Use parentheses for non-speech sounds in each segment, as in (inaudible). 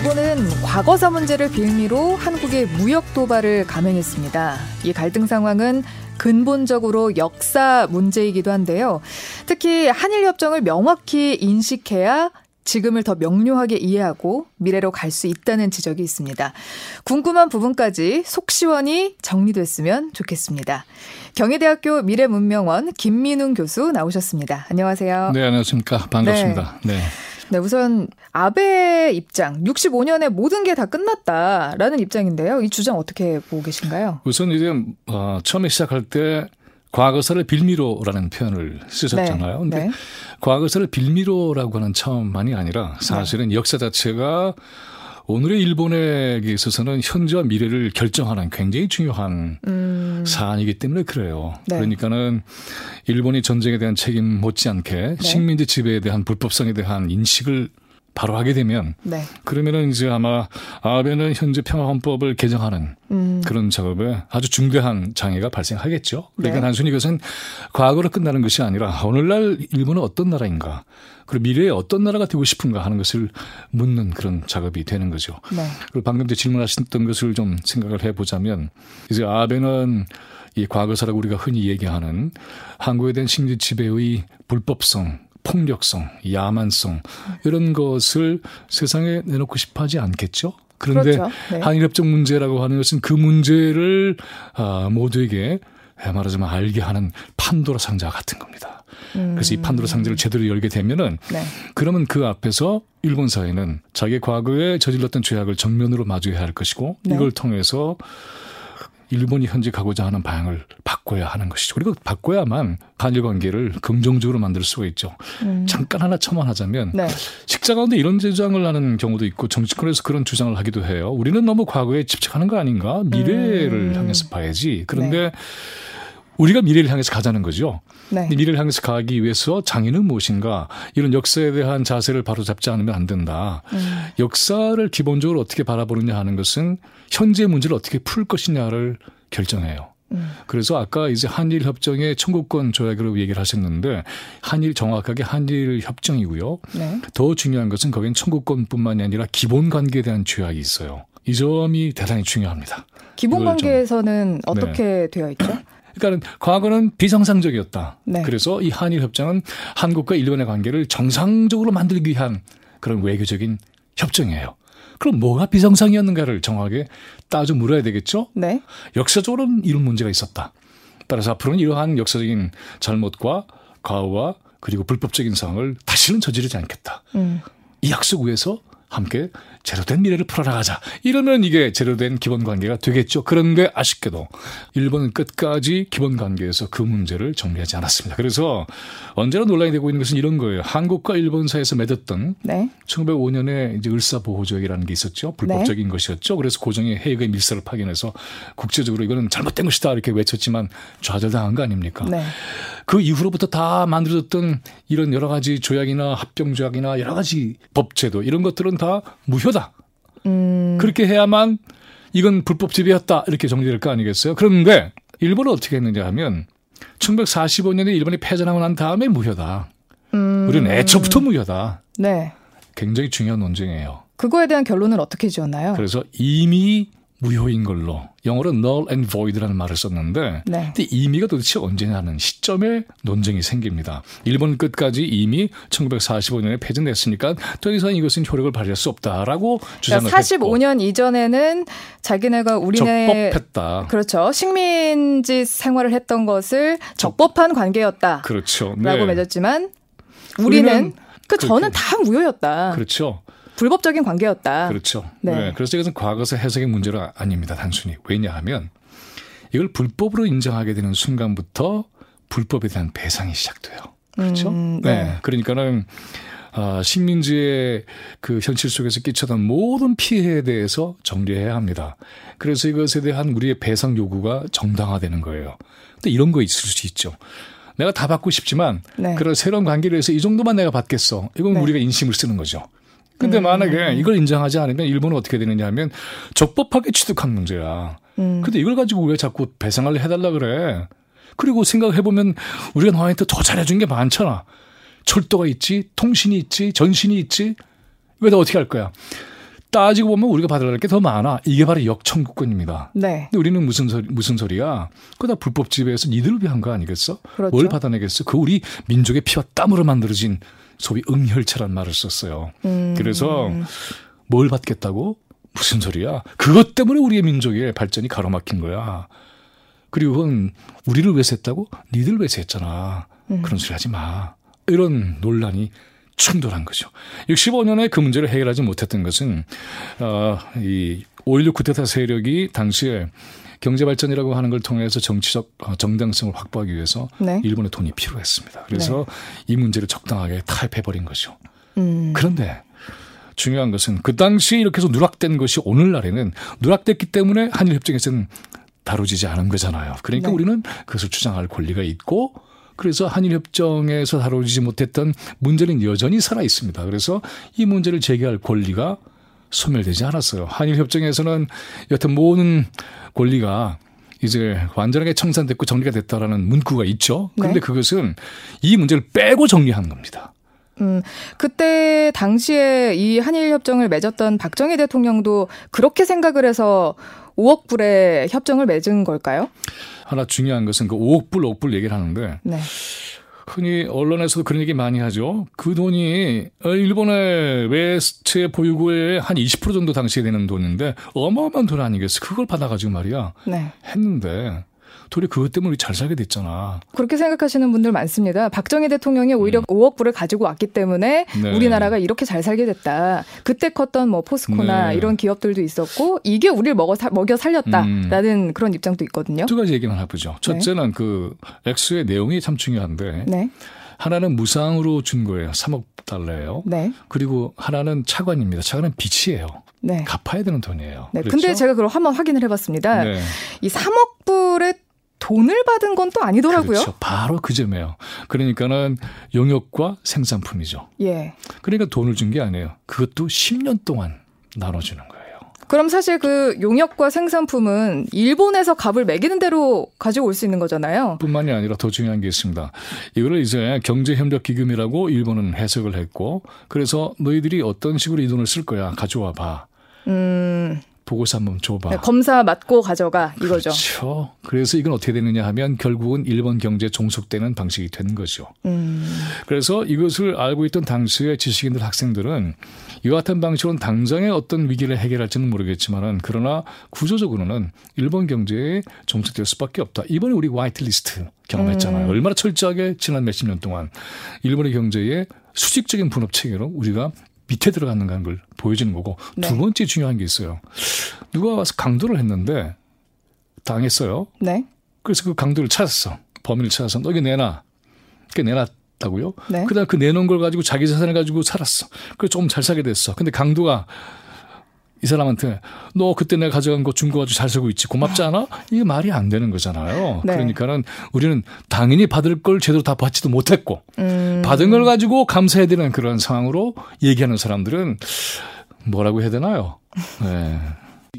일본은 과거사 문제를 빌미로 한국의 무역 도발을 감행했습니다. 이 갈등 상황은 근본적으로 역사 문제이기도 한데요. 특히 한일 협정을 명확히 인식해야 지금을 더 명료하게 이해하고 미래로 갈 수 있다는 지적이 있습니다. 궁금한 부분까지 속 시원히 정리됐으면 좋겠습니다. 경희대학교 미래문명원 김민웅 교수 나오셨습니다. 안녕하세요. 네, 안녕하십니까. 반갑습니다. 네. 네. 네, 우선 아베 입장 65년에 모든 게 다 끝났다라는 입장인데요. 이 주장 어떻게 보고 계신가요? 우선 이제 어, 처음에 시작할 때 과거사를 빌미로라는 표현을 쓰셨잖아요. 네. 근데 네. 과거사를 빌미로라고 하는 처음만이 아니라 사실은 네. 역사 자체가 오늘의 일본에 있어서는 현재와 미래를 결정하는 굉장히 중요한 음. 사안이기 때문에 그래요. 네. 그러니까는 일본이 전쟁에 대한 책임 못지않게 네. 식민지 지배에 대한 불법성에 대한 인식을 바로 하게 되면 네. 그러면은 이제 아마 아베는 현재 평화헌법을 개정하는 음. 그런 작업에 아주 중대한 장애가 발생하겠죠. 그러니까 네. 단순히 이것은 과거로 끝나는 것이 아니라 오늘날 일본은 어떤 나라인가 그리고 미래에 어떤 나라가 되고 싶은가 하는 것을 묻는 그런 작업이 되는 거죠. 네. 그리고 방금 전 질문하셨던 것을 좀 생각을 해보자면 이제 아베는 이 과거사라고 우리가 흔히 얘기하는 한국에 대한 식민지 지배의 불법성 폭력성, 야만성 이런 것을 세상에 내놓고 싶어 하지 않겠죠? 그런데 그렇죠. 네. 한일협정 문제라고 하는 것은 그 문제를 아, 모두에게 말하자면 알게 하는 판도라 상자 같은 겁니다. 음. 그래서 이 판도라 상자를 제대로 열게 되면은 네. 그러면 그 앞에서 일본 사회는 자기 과거에 저질렀던 죄악을 정면으로 마주해야 할 것이고 네. 이걸 통해서 일본이 현재 가고자 하는 방향을 바꿔야 하는 것이죠. 그리고 바꿔야만 한일 관계를 긍정적으로 만들 수가 있죠. 음. 잠깐 하나 첨언하자면 네. 식사 가운데 이런 주장을 하는 경우도 있고 정치권에서 그런 주장을 하기도 해요. 우리는 너무 과거에 집착하는 거 아닌가? 미래를 음. 향해서 봐야지. 그런데 네. 우리가 미래를 향해서 가자는 거죠. 네. 미래를 향해서 가기 위해서 장애는 무엇인가 이런 역사에 대한 자세를 바로 잡지 않으면 안 된다. 음. 역사를 기본적으로 어떻게 바라보느냐 하는 것은 현재 문제를 어떻게 풀 것이냐를 결정해요. 음. 그래서 아까 이제 한일 협정의 청구권 조약으로 얘기를 하셨는데 한일 정확하게 한일 협정이고요. 네. 더 중요한 것은 거기는 청구권뿐만이 아니라 기본 관계에 대한 조약이 있어요. 이 점이 대단히 중요합니다. 기본 관계에서는 어떻게 네. 되어 있죠? 그러니까 과거는 비정상적이었다. 네. 그래서 이 한일 협정은 한국과 일본의 관계를 정상적으로 만들기 위한 그런 외교적인 협정이에요. 그럼 뭐가 비정상이었는가를 정확하게 따져 물어야 되겠죠? 네. 역사적으로는 이런 문제가 있었다. 따라서 앞으로는 이러한 역사적인 잘못과 과오와 그리고 불법적인 상황을 다시는 저지르지 않겠다. 음. 이 약속 위에서 함께 제로된 미래를 풀어나가자. 이러면 이게 제로된 기본 관계가 되겠죠. 그런데 아쉽게도 일본은 끝까지 기본 관계에서 그 문제를 정리하지 않았습니다. 그래서 언제나 논란이 되고 있는 것은 이런 거예요. 한국과 일본 사이에서 맺었던 네. 1905년에 이제 을사보호조약이라는 게 있었죠. 불법적인 네. 것이었죠. 그래서 고정의 해역의 밀사를 파견해서 국제적으로 이거는 잘못된 것이다 이렇게 외쳤지만 좌절당한 거 아닙니까? 네. 그 이후로부터 다 만들어졌던 이런 여러 가지 조약이나 합병조약이나 여러 가지 법제도 이런 것들은 다 무효다. 음. 그렇게 해야만 이건 불법 지배였다 이렇게 정리될 거 아니겠어요? 그런데 일본은 어떻게 했느냐 하면 1945년에 일본이 패전하고 난 다음에 무효다. 음. 우리는 애초부터 무효다. 네. 굉장히 중요한 논쟁이에요. 그거에 대한 결론은 어떻게 지었나요? 그래서 이미 무효인 걸로 영어로 null and void라는 말을 썼는데 네. 근데 의미가 도대체 언제냐는 시점에 논쟁이 생깁니다. 일본 끝까지 이미 1945년에 폐지됐으니까 더 이상 이것은 효력을 발휘할 수 없다라고 주장을 그러니까 45년 했고. 이전에는 자기네가 우리네 적법했다. 그렇죠. 식민지 생활을 했던 것을 적법한 관계였다. 그렇죠. 네. 라고 맺었지만 우리는 그 저는 다 무효였다. 그렇죠. 불법적인 관계였다. 그렇죠. 네. 네. 그래서 이것은 과거사 해석의 문제가 아닙니다. 단순히. 왜냐하면 이걸 불법으로 인정하게 되는 순간부터 불법에 대한 배상이 시작돼요. 그렇죠? 음, 네. 네. 그러니까는 아, 식민지의 그 현실 속에서 끼쳐던 모든 피해에 대해서 정리해야 합니다. 그래서 이것에 대한 우리의 배상 요구가 정당화되는 거예요. 근데 이런 거 있을 수 있죠. 내가 다 받고 싶지만 네. 그런 새로운 관계를 해서 이 정도만 내가 받겠어. 이건 네. 우리가 인심을 쓰는 거죠. 근데 음. 만약에 이걸 인정하지 않으면 일본은 어떻게 되느냐 하면 적법하게 취득한 문제야. 음. 근데 이걸 가지고 왜 자꾸 배상을 해달라 그래? 그리고 생각해보면 우리가 너한테 더 잘해준 게 많잖아. 철도가 있지, 통신이 있지, 전신이 있지. 왜 너 어떻게 할 거야? 따지고 보면 우리가 받아야 할게 더 많아. 이게 바로 역청구권입니다. 네. 근데 우리는 무슨 소리, 무슨 소리야? 그다 불법 지배해서 니들을 위한 거 아니겠어? 그렇죠. 뭘 받아내겠어? 그 우리 민족의 피와 땀으로 만들어진 소위 응혈체란 말을 썼어요. 음. 그래서 뭘 받겠다고? 무슨 소리야? 그것 때문에 우리의 민족의 발전이 가로막힌 거야. 그리고 그건 우리를 위해서 했다고? 니들 위해서 했잖아. 음. 그런 소리 하지 마. 이런 논란이 충돌한 거죠. 65년에 그 문제를 해결하지 못했던 것은 어, 이5.16 쿠데타 세력이 당시에 경제 발전이라고 하는 걸 통해서 정치적 어, 정당성을 확보하기 위해서 네. 일본의 돈이 필요했습니다. 그래서 네. 이 문제를 적당하게 타협해 버린 거죠. 음. 그런데 중요한 것은 그 당시에 이렇게 해서 누락된 것이 오늘날에는 누락됐기 때문에 한일 협정에서는 다루지지 않은 거잖아요. 그러니까 네. 우리는 그것을 주장할 권리가 있고 그래서 한일협정에서 다루지 못했던 문제는 여전히 살아 있습니다. 그래서 이 문제를 제기할 권리가 소멸되지 않았어요. 한일협정에서는 여튼 모든 권리가 이제 완전하게 청산됐고 정리가 됐다라는 문구가 있죠. 그런데 네. 그것은 이 문제를 빼고 정리한 겁니다. 음, 그때 당시에 이 한일 협정을 맺었던 박정희 대통령도 그렇게 생각을 해서 5억 불의 협정을 맺은 걸까요? 하나 중요한 것은 그 5억 불, 5억 불 얘기를 하는데 네. 흔히 언론에서도 그런 얘기 많이 하죠. 그 돈이 일본의 외채 보유고의 한 20% 정도 당시에 되는 돈인데 어마어마한 돈 아니겠어. 그걸 받아가지고 말이야. 네. 했는데 도리 그것 때문에 우리 잘 살게 됐잖아. 그렇게 생각하시는 분들 많습니다. 박정희 대통령이 오히려 음. 5억 불을 가지고 왔기 때문에 네. 우리나라가 이렇게 잘 살게 됐다. 그때 컸던 뭐 포스코나 네. 이런 기업들도 있었고 이게 우리를 먹어 사, 먹여 살렸다라는 음. 그런 입장도 있거든요. 두 가지 얘기만 해보죠. 첫째는 네. 그 액수의 내용이 참 중요한데 네. 하나는 무상으로 준 거예요. 3억 달러예요. 네. 그리고 하나는 차관입니다. 차관은 빚이에요. 네. 갚아야 되는 돈이에요. 네. 그렇죠? 근데 제가 그걸 한번 확인을 해봤습니다. 네. 이 3억 불의 돈을 받은 건 또 아니더라고요. 그렇죠. 바로 그 점이에요. 그러니까는 용역과 생산품이죠. 예. 그러니까 돈을 준 게 아니에요. 그것도 10년 동안 나눠주는 거예요. 그럼 사실 그 용역과 생산품은 일본에서 값을 매기는 대로 가지고 올 수 있는 거잖아요. 뿐만이 아니라 더 중요한 게 있습니다. 이거를 이제 경제협력기금이라고 일본은 해석을 했고, 그래서 너희들이 어떤 식으로 이 돈을 쓸 거야 가져와 봐. 음. 보고서 한번 줘봐. 네, 검사 맞고 가져가 이거죠. 그렇죠. 그래서 이건 어떻게 되느냐 하면 결국은 일본 경제에 종속되는 방식이 된 거죠. 음. 그래서 이것을 알고 있던 당시의 지식인들 학생들은 이와 같은 방식으로는 당장의 어떤 위기를 해결할지는 모르겠지만은 그러나 구조적으로는 일본 경제에 종속될 수밖에 없다. 이번에 우리 화이트리스트 경험했잖아요. 음. 얼마나 철저하게 지난 몇십 년 동안 일본의 경제에 수직적인 분업 체계로 우리가 밑에 들어가는 걸 보여주는 거고 네. 두 번째 중요한 게 있어요. 누가 와서 강도를 했는데 당했어요. 네. 그래서 그 강도를 찾았어. 범인을 찾아서 너 이게 내놔. 그게 내놨다고요. 네. 그다음 그 내놓은 걸 가지고 자기 자산을 가지고 살았어. 그래서 조금 잘 살게 됐어. 근데 강도가 이 사람한테 너 그때 내가 가져간 거준거 가지고 잘 살고 있지 고맙지 않아? 이게 말이 안 되는 거잖아요. 네. 그러니까는 우리는 당연히 받을 걸 제대로 다 받지도 못했고 음. 받은 걸 가지고 감사해야 되는 그런 상황으로 얘기하는 사람들은 뭐라고 해야 되나요? 네.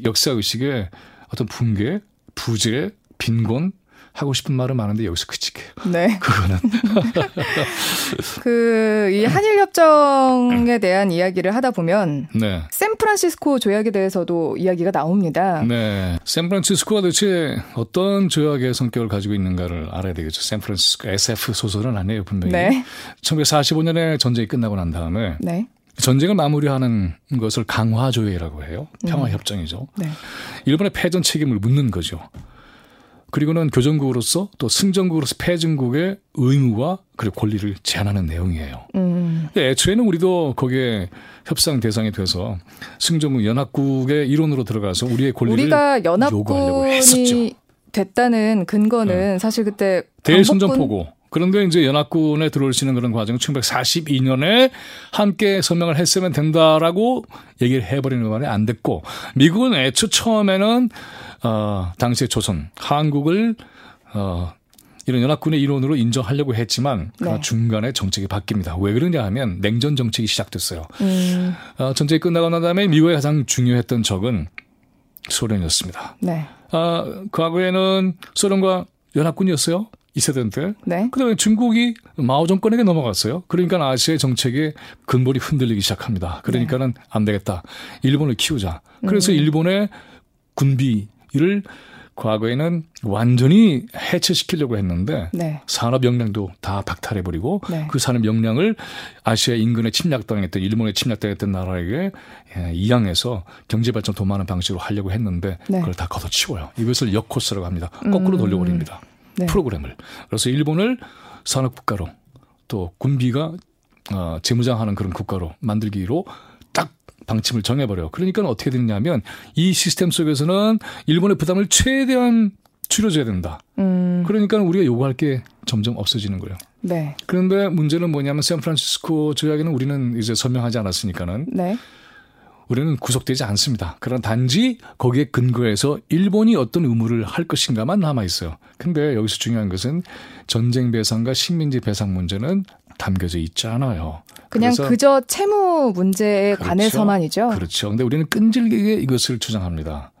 역사 의식의 어떤 붕괴, 부재, 빈곤 하고 싶은 말은 많은데 여기서 그치게요. 네. (laughs) 그거는. (laughs) 그 이 한일 협정에 대한 이야기를 하다 보면 네. 샌프란시스코 조약에 대해서도 이야기가 나옵니다. 네. 샌프란시스코가 대체 어떤 조약의 성격을 가지고 있는가를 알아야 되겠죠. 샌프란시스코 SF 소설은 아니에요, 분명히. 네. 1945년에 전쟁이 끝나고 난 다음에 네. 전쟁을 마무리하는 것을 강화조약이라고 해요. 평화협정이죠. 네. 일본의 패전 책임을 묻는 거죠. 그리고는 교정국으로서 또 승전국으로서 패전국의 의무와 그리고 권리를 제한하는 내용이에요. 음. 애초에는 우리도 거기에 협상 대상이 돼서 승전국 연합국의 일원으로 들어가서 우리의 권리를 우리가 연합군이 됐다는 근거는 네. 사실 그때 대일승전포고 그런데 이제 연합군에 들어오시는 그런 과정은 1942년에 함께 서명을 했으면 된다라고 얘기를 해버리는 말이 안 됐고 미국은 애초 처음에는 어, 당시의 조선, 한국을 어, 이런 연합군의 일원으로 인정하려고 했지만 네. 중간에 정책이 바뀝니다. 왜 그러냐 하면 냉전 정책이 시작됐어요. 음. 어, 전쟁이 끝나고 난 다음에 미국의 가장 중요했던 적은 소련이었습니다. 네. 아, 과거에는 소련과 연합군이었어요. 있었던 때. 네. 그다음에 중국이 마오 정권에게 넘어갔어요. 그러니까 아시아의 정책의 근본이 흔들리기 시작합니다. 그러니까는 네. 안 되겠다. 일본을 키우자. 그래서 음. 일본의 군비를 과거에는 완전히 해체시키려고 했는데 네. 산업 역량도 다 박탈해버리고 네. 그 산업 역량을 아시아 인근에 침략당했던 일본에 침략당했던 나라에게 예, 이양해서 경제 발전 더 많은 방식으로 하려고 했는데 네. 그걸 다 걷어치워요. 이것을 역코스라고 합니다. 거꾸로 음. 돌려버립니다. 네. 프로그램을. 그래서 일본을 산업 국가로 또 군비가 어, 재무장하는 그런 국가로 만들기로 딱 방침을 정해버려요. 그러니까 어떻게 되느냐면 이 시스템 속에서는 일본의 부담을 최대한 줄여줘야 된다. 음. 그러니까 우리가 요구할 게 점점 없어지는 거예요. 네. 그런데 문제는 뭐냐면 샌프란시스코 조약에는 우리는 이제 서명하지 않았으니까는 네. 우리는 구속되지 않습니다. 그런 단지 거기에 근거해서 일본이 어떤 의무를 할 것인가만 남아 있어요. 근데 여기서 중요한 것은 전쟁 배상과 식민지 배상 문제는 담겨져 있지 않아요. 그냥 그저 채무 문제에 그렇죠. 관해서만이죠. 그렇죠. 근데 우리는 끈질기게 이것을 주장합니다.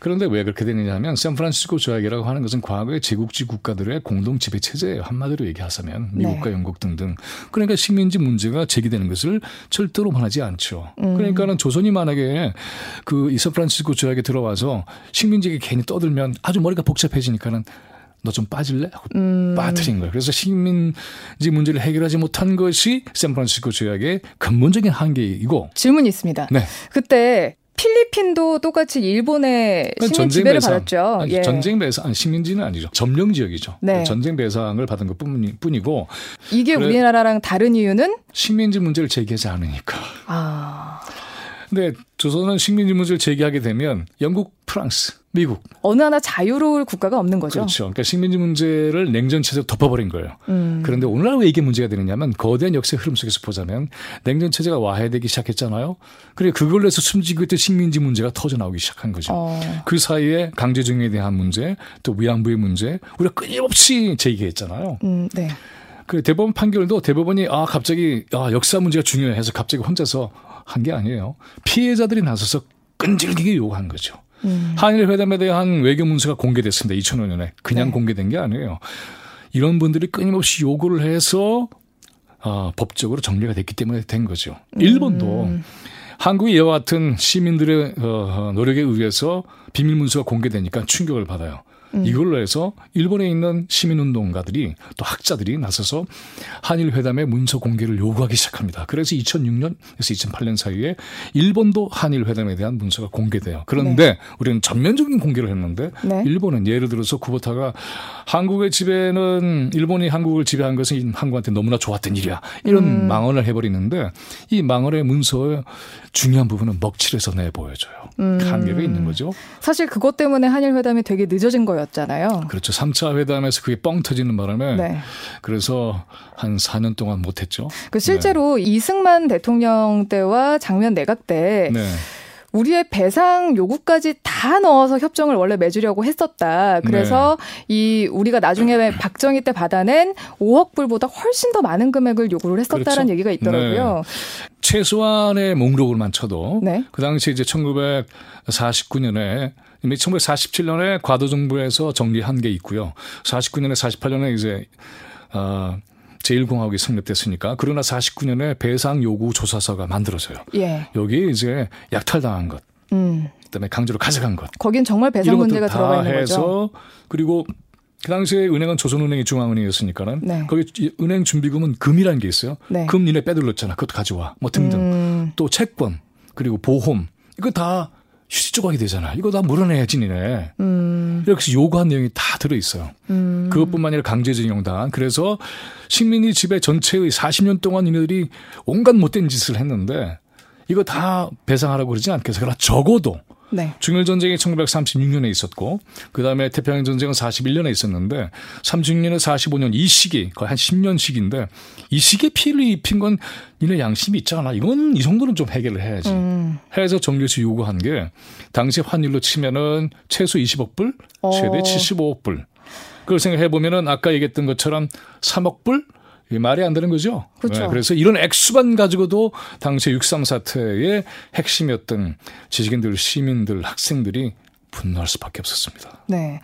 그런데 왜 그렇게 되느냐 하면 샌프란시스코 조약이라고 하는 것은 과거의 제국지 국가들의 공동 지배 체제예요. 한마디로 얘기하자면 미국과 네. 영국 등등. 그러니까 식민지 문제가 제기되는 것을 절대로 원하지 않죠. 음. 그러니까는 조선이 만약에 그이 샌프란시스코 조약에 들어와서 식민지에 괜히 떠들면 아주 머리가 복잡해지니까는 너좀 빠질래? 하고 음. 빠뜨린 거예요. 그래서 식민지 문제를 해결하지 못한 것이 샌프란시스코 조약의 근본적인 한계이고. 질문이 있습니다. 네. 그때 필리핀도 똑같이 일본의 식민 지배를 배상, 받았죠. 아니, 예. 전쟁 배상 아니, 식민지는 아니죠. 점령 지역이죠. 네. 전쟁 배상을 받은 것 뿐이고 이게 우리나라랑 다른 이유는 식민지 문제를 제기하지 않으니까. 아. 근데 조선은 식민지 문제를 제기하게 되면 영국, 프랑스, 미국 어느 하나 자유로울 국가가 없는 거죠. 그렇죠. 그러니까 식민지 문제를 냉전 체제로 덮어버린 거예요. 음. 그런데 오늘날 왜 이게 문제가 되느냐면 거대한 역사의 흐름 속에서 보자면 냉전 체제가 와해되기 시작했잖아요. 그리고 그걸로 해서 숨지고 있던 식민지 문제가 터져 나오기 시작한 거죠. 어. 그 사이에 강제징용에 대한 문제, 또 위안부의 문제 우리가 끊임없이 제기했잖아요. 음, 네. 그 대법원 판결도 대법원이 아 갑자기 아 역사 문제가 중요해서 갑자기 혼자서 한 게 아니에요. 피해자들이 나서서 끈질기게 요구한 거죠. 음. 한일 회담에 대한 외교 문서가 공개됐습니다. 2005년에 그냥 네. 공개된 게 아니에요. 이런 분들이 끊임없이 요구를 해서 어, 법적으로 정리가 됐기 때문에 된 거죠. 일본도 음. 한국이 이와 같은 시민들의 어, 노력에 의해서 비밀 문서가 공개되니까 충격을 받아요. 음. 이걸로 해서 일본에 있는 시민운동가들이 또 학자들이 나서서 한일 회담의 문서 공개를 요구하기 시작합니다. 그래서 2006년에서 2008년 사이에 일본도 한일 회담에 대한 문서가 공개돼요. 그런데 네. 우리는 전면적인 공개를 했는데 네. 일본은 예를 들어서 쿠보타가 한국의 지배는 일본이 한국을 지배한 것은 한국한테 너무나 좋았던 일이야. 이런 음. 망언을 해버리는데 이 망언의 문서의 중요한 부분은 먹칠해서 내보여줘요. 음. 한계가 있는 거죠. 사실 그것 때문에 한일 회담이 되게 늦어진 거예요. 거였잖아요. 그렇죠. 3차 회담에서 그게 뻥 터지는 바람에 네. 그래서 한 4년 동안 못 했죠. 그 실제로 네. 이승만 대통령 때와 장면 내각 때 네. 우리의 배상 요구까지 다 넣어서 협정을 원래 맺으려고 했었다. 그래서 네. 이 우리가 나중에 (clears throat) 박정희 때 받아낸 5억 불보다 훨씬 더 많은 금액을 요구를 했었다는 그렇죠. 얘기가 있더라고요. 네. 최소한의 목록을만 쳐도 네. 그 당시 이제 1949년에 이미 1947년에 과도 정부에서 정리한 게 있고요. 49년에 48년에 이제 어 제1공화국이 성립됐으니까 그러나 49년에 배상 요구 조사서가 만들어져요. 예. 여기 이제 약탈당한 것. 음. 그다음에 강제로 가져간 것. 거긴 정말 배상 문제가 들어가 있는 해서 거죠. 그리고 그 당시에 은행은 조선은행이 중앙은행이었으니까는 네. 거기 은행 준비금은 금이라는 게 있어요. 네. 금 니네 빼돌렸잖아. 그것도 가져와. 뭐 등등. 음. 또 채권 그리고 보험 이거 다 휴지 조각이 되잖아. 이거 다 물어내야지, 니네. 음. 이렇게 요구한 내용이 다 들어있어요. 음. 그것뿐만 아니라 강제징용당. 그래서 식민지 지배 전체의 40년 동안 니네들이 온갖 못된 짓을 했는데 이거 다 배상하라고 그러지 않겠어. 그러나 적어도 네. 중일 전쟁이 1936년에 있었고 그다음에 태평양 전쟁은 41년에 있었는데 36년에 45년 이 시기 거의 한 10년 시기인데 이 시기에 피해를 입힌 건 니네 양심이 있잖아. 이건 이 정도는 좀 해결을 해야지. 음. 해서 정규에서 요구한 게 당시 환율로 치면은 최소 20억 불, 최대 어. 75억 불. 그걸 생각해 보면은 아까 얘기했던 것처럼 3억 불 말이 안 되는 거죠. 그렇죠. 네, 그래서 이런 액수만 가지고도 당시 6.3 사태의 핵심이었던 지식인들, 시민들, 학생들이 분노할 수밖에 없었습니다. 네.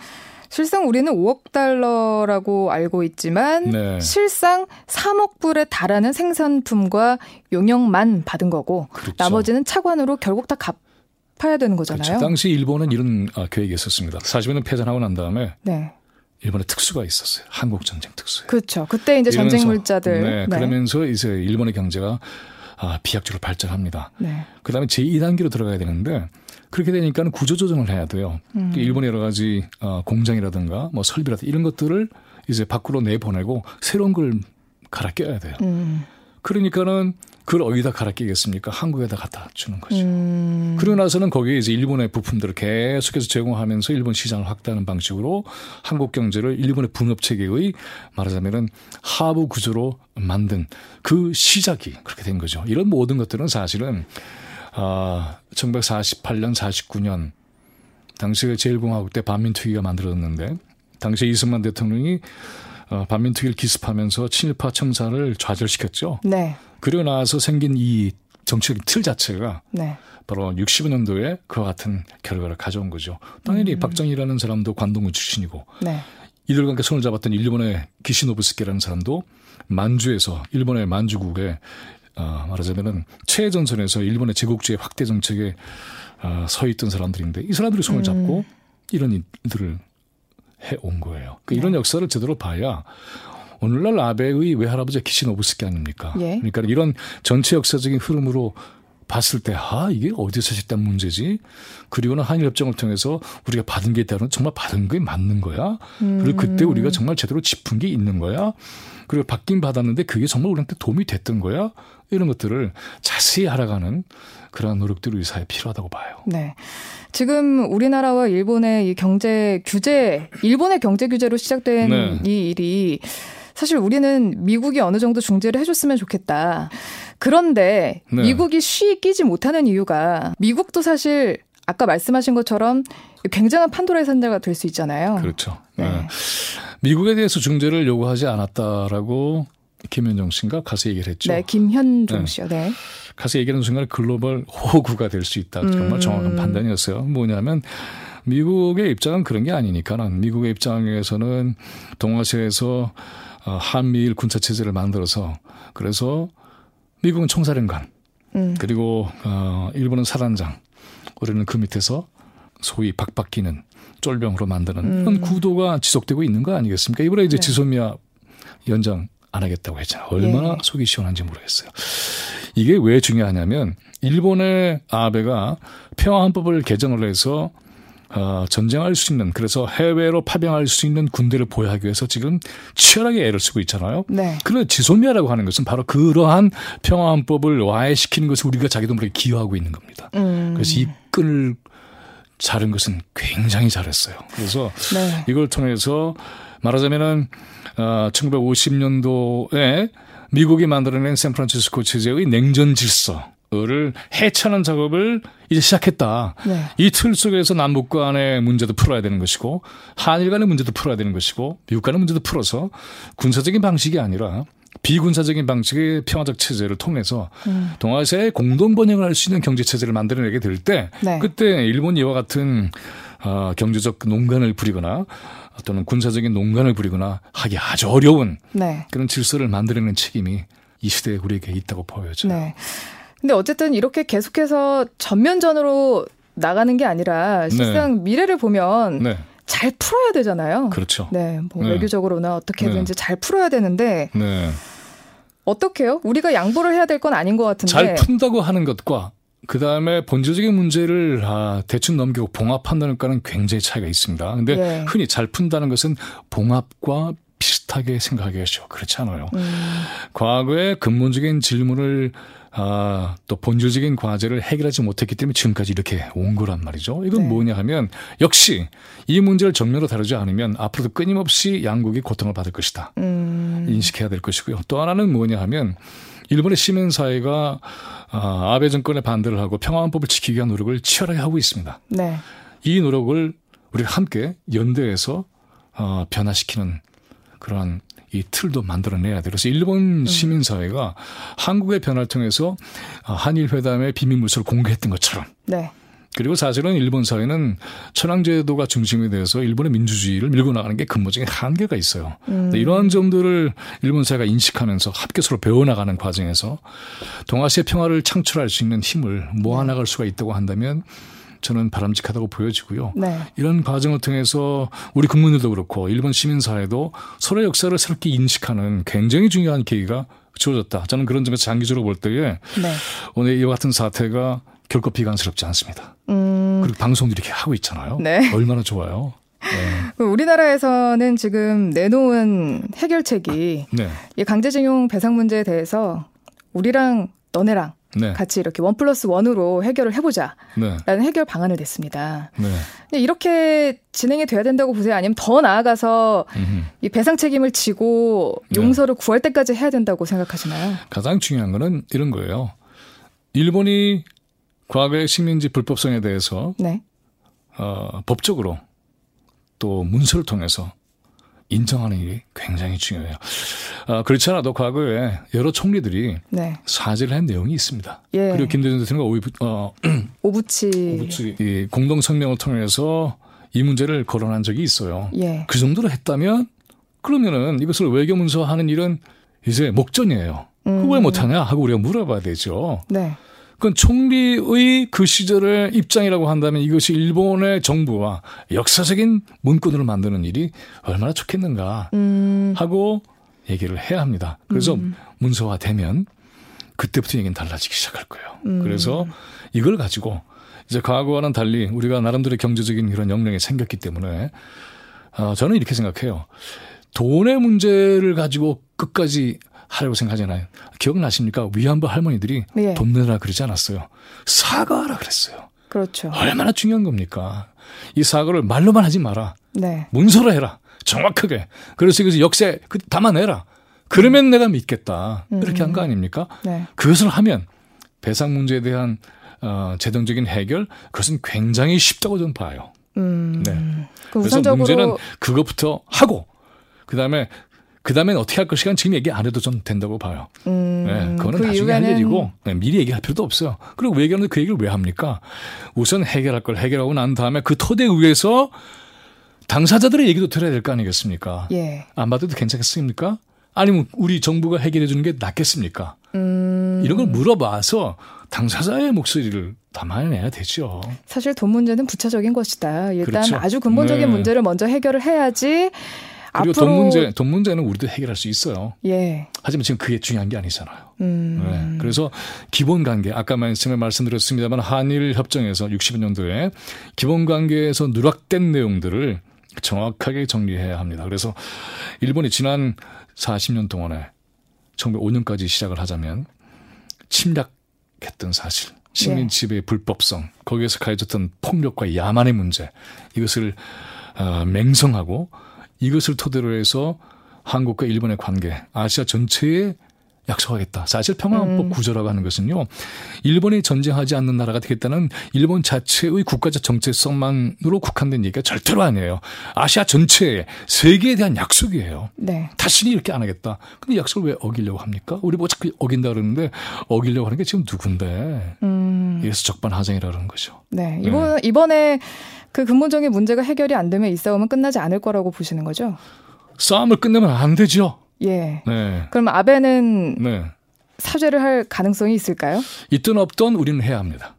실상 우리는 5억 달러라고 알고 있지만 네. 실상 3억 불에 달하는 생산품과 용역만 받은 거고 그렇죠. 나머지는 차관으로 결국 다 갚아야 되는 거잖아요. 그렇죠. 당시 일본은 이런 아, 계획이 있었습니다. 40년 패전하고 난 다음에 네. 일본의 특수가 있었어요. 한국 전쟁 특수. 그렇죠. 그때 이제 전쟁 물자들. 네, 네. 그러면서 이제 일본의 경제가 아, 비약적으로 발전합니다. 네. 그다음에 제2단계로 들어가야 되는데 그렇게 되니까 는 구조 조정을 해야 돼요. 음. 일본의 여러 가지 어, 공장이라든가 뭐 설비라든가 이런 것들을 이제 밖으로 내보내고 새로운 걸 갈아 껴야 돼요. 음. 그러니까는 그걸 어디다 갈아 끼겠습니까? 한국에다 갖다 주는 거죠. 음. 그러고 나서는 거기에 이제 일본의 부품들을 계속해서 제공하면서 일본 시장을 확대하는 방식으로 한국 경제를 일본의 분업 체계의 말하자면은 하부 구조로 만든 그 시작이 그렇게 된 거죠. 이런 모든 것들은 사실은 아, 1948년, 49년 당시 제1공화국 때 반민특위가 만들어졌는데 당시 이승만 대통령이 어, 반민특위를 기습하면서 친일파 청사를 좌절시켰죠. 네. 그리고 나서 생긴 이 정치적인 틀 자체가 네. 바로 60년도에 그와 같은 결과를 가져온 거죠. 당연히 음. 박정희라는 사람도 관동군 출신이고 네. 이들과 함께 손을 잡았던 일본의 기시노부스케라는 사람도 만주에서 일본의 만주국에 어, 말하자면은 최전선에서 일본의 제국주의 확대 정책에 어, 서 있던 사람들인데 이 사람들이 손을 잡고 음. 이런 일들을 해온 거예요. 그 이런 네. 역사를 제대로 봐야 오늘날 아베의 외할아버지 기시노부스키 아닙니까? 예. 그러니까 이런 전체 역사적인 흐름으로 봤을 때, 아, 이게 어디서 시작된 문제지? 그리고는 한일협정을 통해서 우리가 받은 게 있다는 정말 받은 게 맞는 거야? 그리고 그때 음. 우리가 정말 제대로 짚은 게 있는 거야? 그리고 받긴 받았는데 그게 정말 우리한테 도움이 됐던 거야? 이런 것들을 자세히 알아가는 그러한 노력들이 우리 사회에 필요하다고 봐요. 네. 지금 우리나라와 일본의 이 경제 규제, 일본의 경제 규제로 시작된 네. 이 일이 사실 우리는 미국이 어느 정도 중재를 해줬으면 좋겠다. 그런데 네. 미국이 쉬 끼지 못하는 이유가 미국도 사실 아까 말씀하신 것처럼 굉장한 판도라의 산자가 될 수 있잖아요. 그렇죠. 네. 네. 미국에 대해서 중재를 요구하지 않았다라고 김현정 씨가 가서 얘기를 했죠. 네, 김현종 네. 씨요. 네. 가서 얘기하는 순간 글로벌 호구가 될 수 있다. 정말 음. 정확한 판단이었어요. 뭐냐면 미국의 입장은 그런 게 아니니까는 미국의 입장에서는 동아시아에서 어, 한미일 군사 체제를 만들어서 그래서 미국은 총사령관 음. 그리고 어 일본은 사단장 우리는 그 밑에서 소위 박박기는 쫄병으로 만드는 음. 그런 구도가 지속되고 있는 거 아니겠습니까? 이번에 이제 네. 지소미아 연장 안 하겠다고 했잖아요. 얼마나 예. 속이 시원한지 모르겠어요. 이게 왜 중요하냐면 일본의 아베가 평화헌법을 개정을 해서 어, 전쟁할 수 있는 그래서 해외로 파병할 수 있는 군대를 보유하기 위해서 지금 치열하게 애를 쓰고 있잖아요. 네. 그런 지소미아라고 하는 것은 바로 그러한 평화헌법을 와해시키는 것을 우리가 자기도 모르게 기여하고 있는 겁니다. 음. 그래서 이 끈을 자른 것은 굉장히 잘했어요. 그래서 네. 이걸 통해서 말하자면은 어, 1950년도에 미국이 만들어낸 샌프란시스코 체제의 냉전 질서 를 해체하는 작업을 이제 시작했다. 네. 이틀 속에서 남북 간의 문제도 풀어야 되는 것이고 한일 간의 문제도 풀어야 되는 것이고 미국 간의 문제도 풀어서 군사적인 방식이 아니라 비군사적인 방식의 평화적 체제를 통해서 음. 동아시아에 공동 번영을 할 수 있는 경제 체제를 만들어내게 될때 네. 그때 일본 이와 같은 어, 경제적 농간을 부리거나 또는 군사적인 농간을 부리거나 하기 아주 어려운 네. 그런 질서를 만들어내는 책임이 이 시대에 우리에게 있다고 보여져요. 네. 근데 어쨌든 이렇게 계속해서 전면전으로 나가는 게 아니라 실상 네. 미래를 보면 네. 잘 풀어야 되잖아요. 그렇죠. 네, 뭐 네. 외교적으로나 어떻게든지 네. 잘 풀어야 되는데 네. 어떻게요? 우리가 양보를 해야 될 건 아닌 것 같은데 잘 푼다고 하는 것과 그 다음에 본질적인 문제를 아, 대충 넘기고 봉합한다는 거는 굉장히 차이가 있습니다. 근데 예. 흔히 잘 푼다는 것은 봉합과 비슷하게 쉬워. 그렇지 않아요. 음. 과거에 근본적인 질문을 아, 또 본질적인 과제를 해결하지 못했기 때문에 지금까지 이렇게 온 거란 말이죠. 이건 네. 뭐냐 하면 역시 이 문제를 정면으로 다루지 않으면 앞으로도 끊임없이 양국이 고통을 받을 것이다. 음. 인식해야 될 것이고요. 또 하나는 뭐냐 하면 일본의 시민사회가 아, 아베 정권에 반대를 하고 평화헌법을 지키기 위한 노력을 치열하게 하고 있습니다. 네. 이 노력을 우리가 함께 연대해서 어, 변화시키는 그러한 이 틀도 만들어내야 돼. 그래서 일본 음. 시민사회가 음. 한국의 변화를 통해서 한일 회담의 비밀 문서를 공개했던 것처럼 네. 그리고 사실은 일본 사회는 천황제도가 중심이 돼서 일본의 민주주의를 밀고 나가는 게 근본적인 한계가 있어요. 음. 이러한 점들을 일본 사회가 인식하면서 합계 서로 배워나가는 과정에서 동아시아 평화를 창출할 수 있는 힘을 모아나갈 수가 있다고 한다면 저는 바람직하다고 보여지고요. 네. 이런 과정을 통해서 우리 국민들도 그렇고 일본 시민사회도 서로의 역사를 새롭게 인식하는 굉장히 중요한 계기가 주어졌다. 저는 그런 점에서 장기적으로 볼 때에 네. 오늘 이와 같은 사태가 결코 비관스럽지 않습니다. 음. 그리고 방송도 이렇게 하고 있잖아요. 네. 얼마나 좋아요. 네. (laughs) 그 우리나라에서는 지금 내놓은 해결책이 네. 이 강제징용 배상 문제에 대해서 우리랑 너네랑 네. 같이 이렇게 원 플러스 원으로 해결을 해보자라는 네. 해결 방안을 냈습니다. 네. 근데 이렇게 진행이 돼야 된다고 보세요? 아니면 더 나아가서 음흠. 이 배상 책임을 지고 네. 용서를 구할 때까지 해야 된다고 생각하시나요? 가장 중요한 거는 이런 거예요. 일본이 과거의 식민지 불법성에 대해서 네. 어, 법적으로 또 문서를 통해서 인정하는 일이 굉장히 중요해요. 어, 그렇지 않아도 과거에 여러 총리들이 네. 사죄를 한 내용이 있습니다. 예. 그리고 김대중 대통령가 오부, 어, (clears throat) 오부치, 오부치 이 공동 성명을 통해서 이 문제를 거론한 적이 있어요. 예. 그 정도로 했다면 그러면은 이것을 외교 문서하는 일은 이제 목전이에요. 음. 그걸 못하냐 하고 우리가 물어봐야 되죠. 네. 그건 총리의 그 시절의 입장이라고 한다면 이것이 일본의 정부와 역사적인 문구들을 만드는 일이 얼마나 좋겠는가 음. 하고 얘기를 해야 합니다. 그래서 음. 문서화되면 그때부터 얘기는 달라지기 시작할 거예요. 음. 그래서 이걸 가지고 이제 과거와는 달리 우리가 나름대로 경제적인 이런 역량이 생겼기 때문에 어, 저는 이렇게 생각해요. 돈의 문제를 가지고 끝까지 하려고 생각하잖아요. 기억나십니까? 위안부 할머니들이 예. 돈 내라 그러지 않았어요. 사과하라 그랬어요. 그렇죠. 얼마나 중요한 겁니까? 이 사과를 말로만 하지 마라. 네. 문서로 해라. 정확하게. 그래서 이것을 역사에 그 담아내라. 그러면 음. 내가 믿겠다. 이렇게 한 거 아닙니까? 네. 그것을 하면 배상 문제에 대한 어, 재정적인 해결 그것은 굉장히 쉽다고 저는 봐요. 음. 네. 그 그래서 문제는 그것부터 하고 그 다음에 그 다음엔 어떻게 할 것이간 지금 얘기 안 해도 좀 된다고 봐요. 음, 네, 그거는 그 나중에 할 일이고 네, 미리 얘기할 필요도 없어요. 그리고 외교는 그 얘기를 왜 합니까? 우선 해결할 걸 해결하고 난 다음에 그 토대 위에서 당사자들의 얘기도 들어야 될 거 아니겠습니까? 예. 안 받아도 괜찮겠습니까? 아니면 우리 정부가 해결해 주는 게 낫겠습니까? 음. 이런 걸 물어봐서 당사자의 목소리를 담아내야 되죠. 사실 돈 문제는 부차적인 것이다. 일단 그렇죠. 아주 근본적인 네. 문제를 먼저 해결을 해야지 그리고. 돈 문제, 돈 문제는 우리도 해결할 수 있어요. 예. 하지만 지금 그게 중요한 게 아니잖아요. 음. 네. 그래서 기본 관계, 아까 말씀을 말씀드렸습니다만 한일 협정에서 60년도에 기본 관계에서 누락된 내용들을 정확하게 정리해야 합니다. 그래서 일본이 지난 40년 동안에 1905년까지 시작을 하자면 침략했던 사실, 식민 예. 지배의 불법성, 거기에서 가해졌던 폭력과 야만의 문제 이것을 어, 맹성하고 이것을 토대로 해서 한국과 일본의 관계, 아시아 전체에 약속하겠다. 사실 평화헌법 음. 구조라고 하는 것은요. 일본이 전쟁하지 않는 나라가 되겠다는 일본 자체의 국가적 정체성만으로 국한된 얘기가 절대로 아니에요. 아시아 전체에 세계에 대한 약속이에요. 네. 다시는 이렇게 안 하겠다. 근데 약속을 왜 어기려고 합니까? 우리 뭐 자꾸 어긴다 그러는데 어기려고 하는 게 지금 누군데? 음. 이래서 적반하장이라 그러는 거죠. 네. 이번 네. 이번에 그 근본적인 문제가 해결이 안 되면 이 싸움은 끝나지 않을 거라고 보시는 거죠? 싸움을 끝내면 안 되죠. 예. 네. 그럼 아베는 네. 사죄를 할 가능성이 있을까요? 있든 없든 우리는 해야 합니다.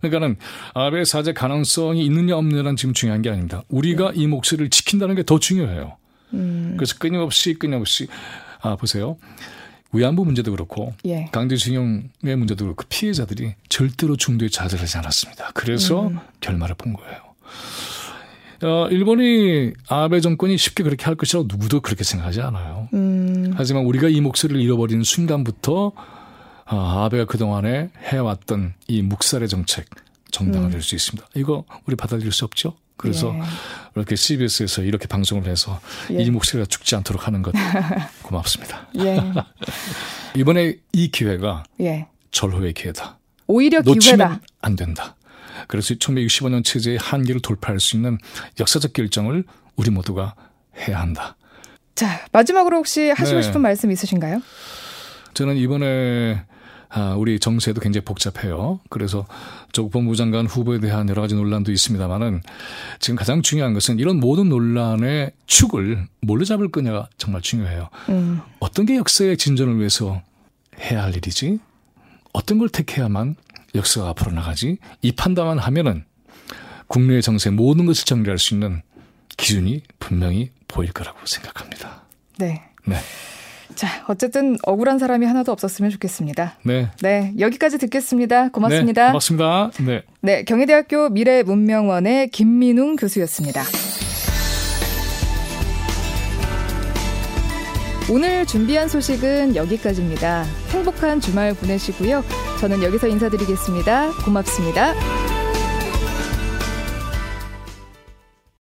그러니까는 아베 사죄 가능성이 있느냐 없느냐는 지금 중요한 게 아닙니다. 우리가 네. 이 목소리를 지킨다는 게 더 중요해요. 음. 그래서 끊임없이 끊임없이 아 보세요. 위안부 문제도 그렇고 예. 강제징용의 문제도 그렇고 피해자들이 절대로 중도에 좌절하지 않았습니다. 그래서 음. 결말을 본 거예요. 어, 일본이 아베 정권이 쉽게 그렇게 할 것이라고 누구도 그렇게 생각하지 않아요. 음. 하지만 우리가 이 목소리를 잃어버리는 순간부터 어, 아베가 그동안에 해왔던 이 묵살의 정책 정당화될 음. 수 있습니다. 이거 우리 받아들일 수 없죠. 그래서 예. 이렇게 CBS에서 이렇게 방송을 해서 예. 이 목소리가 죽지 않도록 하는 것 고맙습니다. (laughs) 예. (laughs) 이번에 이 기회가 예. 절호의 기회다. 오히려 기회다. 안 된다. 그래서 1965년 체제의 한계를 돌파할 수 있는 역사적 결정을 우리 모두가 해야 한다. 자, 마지막으로 혹시 하시고 네. 싶은 말씀 있으신가요? 저는 이번에 아, 우리 정세도 굉장히 복잡해요. 그래서 조국 법무부 장관 후보에 대한 여러 가지 논란도 있습니다만은 지금 가장 중요한 것은 이런 모든 논란의 축을 뭘로 잡을 거냐가 정말 중요해요. 음. 어떤 게 역사의 진전을 위해서 해야 할 일이지? 어떤 걸 택해야만 역사가 앞으로 나가지? 이 판단만 하면은 국내의 정세 모든 것을 정리할 수 있는 기준이 분명히 보일 거라고 생각합니다. 네. 네. 자, 어쨌든 억울한 사람이 하나도 없었으면 좋겠습니다. 네. 네, 여기까지 듣겠습니다. 고맙습니다. 네, 고맙습니다. 네. 네, 경희대학교 미래문명원의 김민웅 교수였습니다. 오늘 준비한 소식은 여기까지입니다. 행복한 주말 보내시고요. 저는 여기서 인사드리겠습니다. 고맙습니다.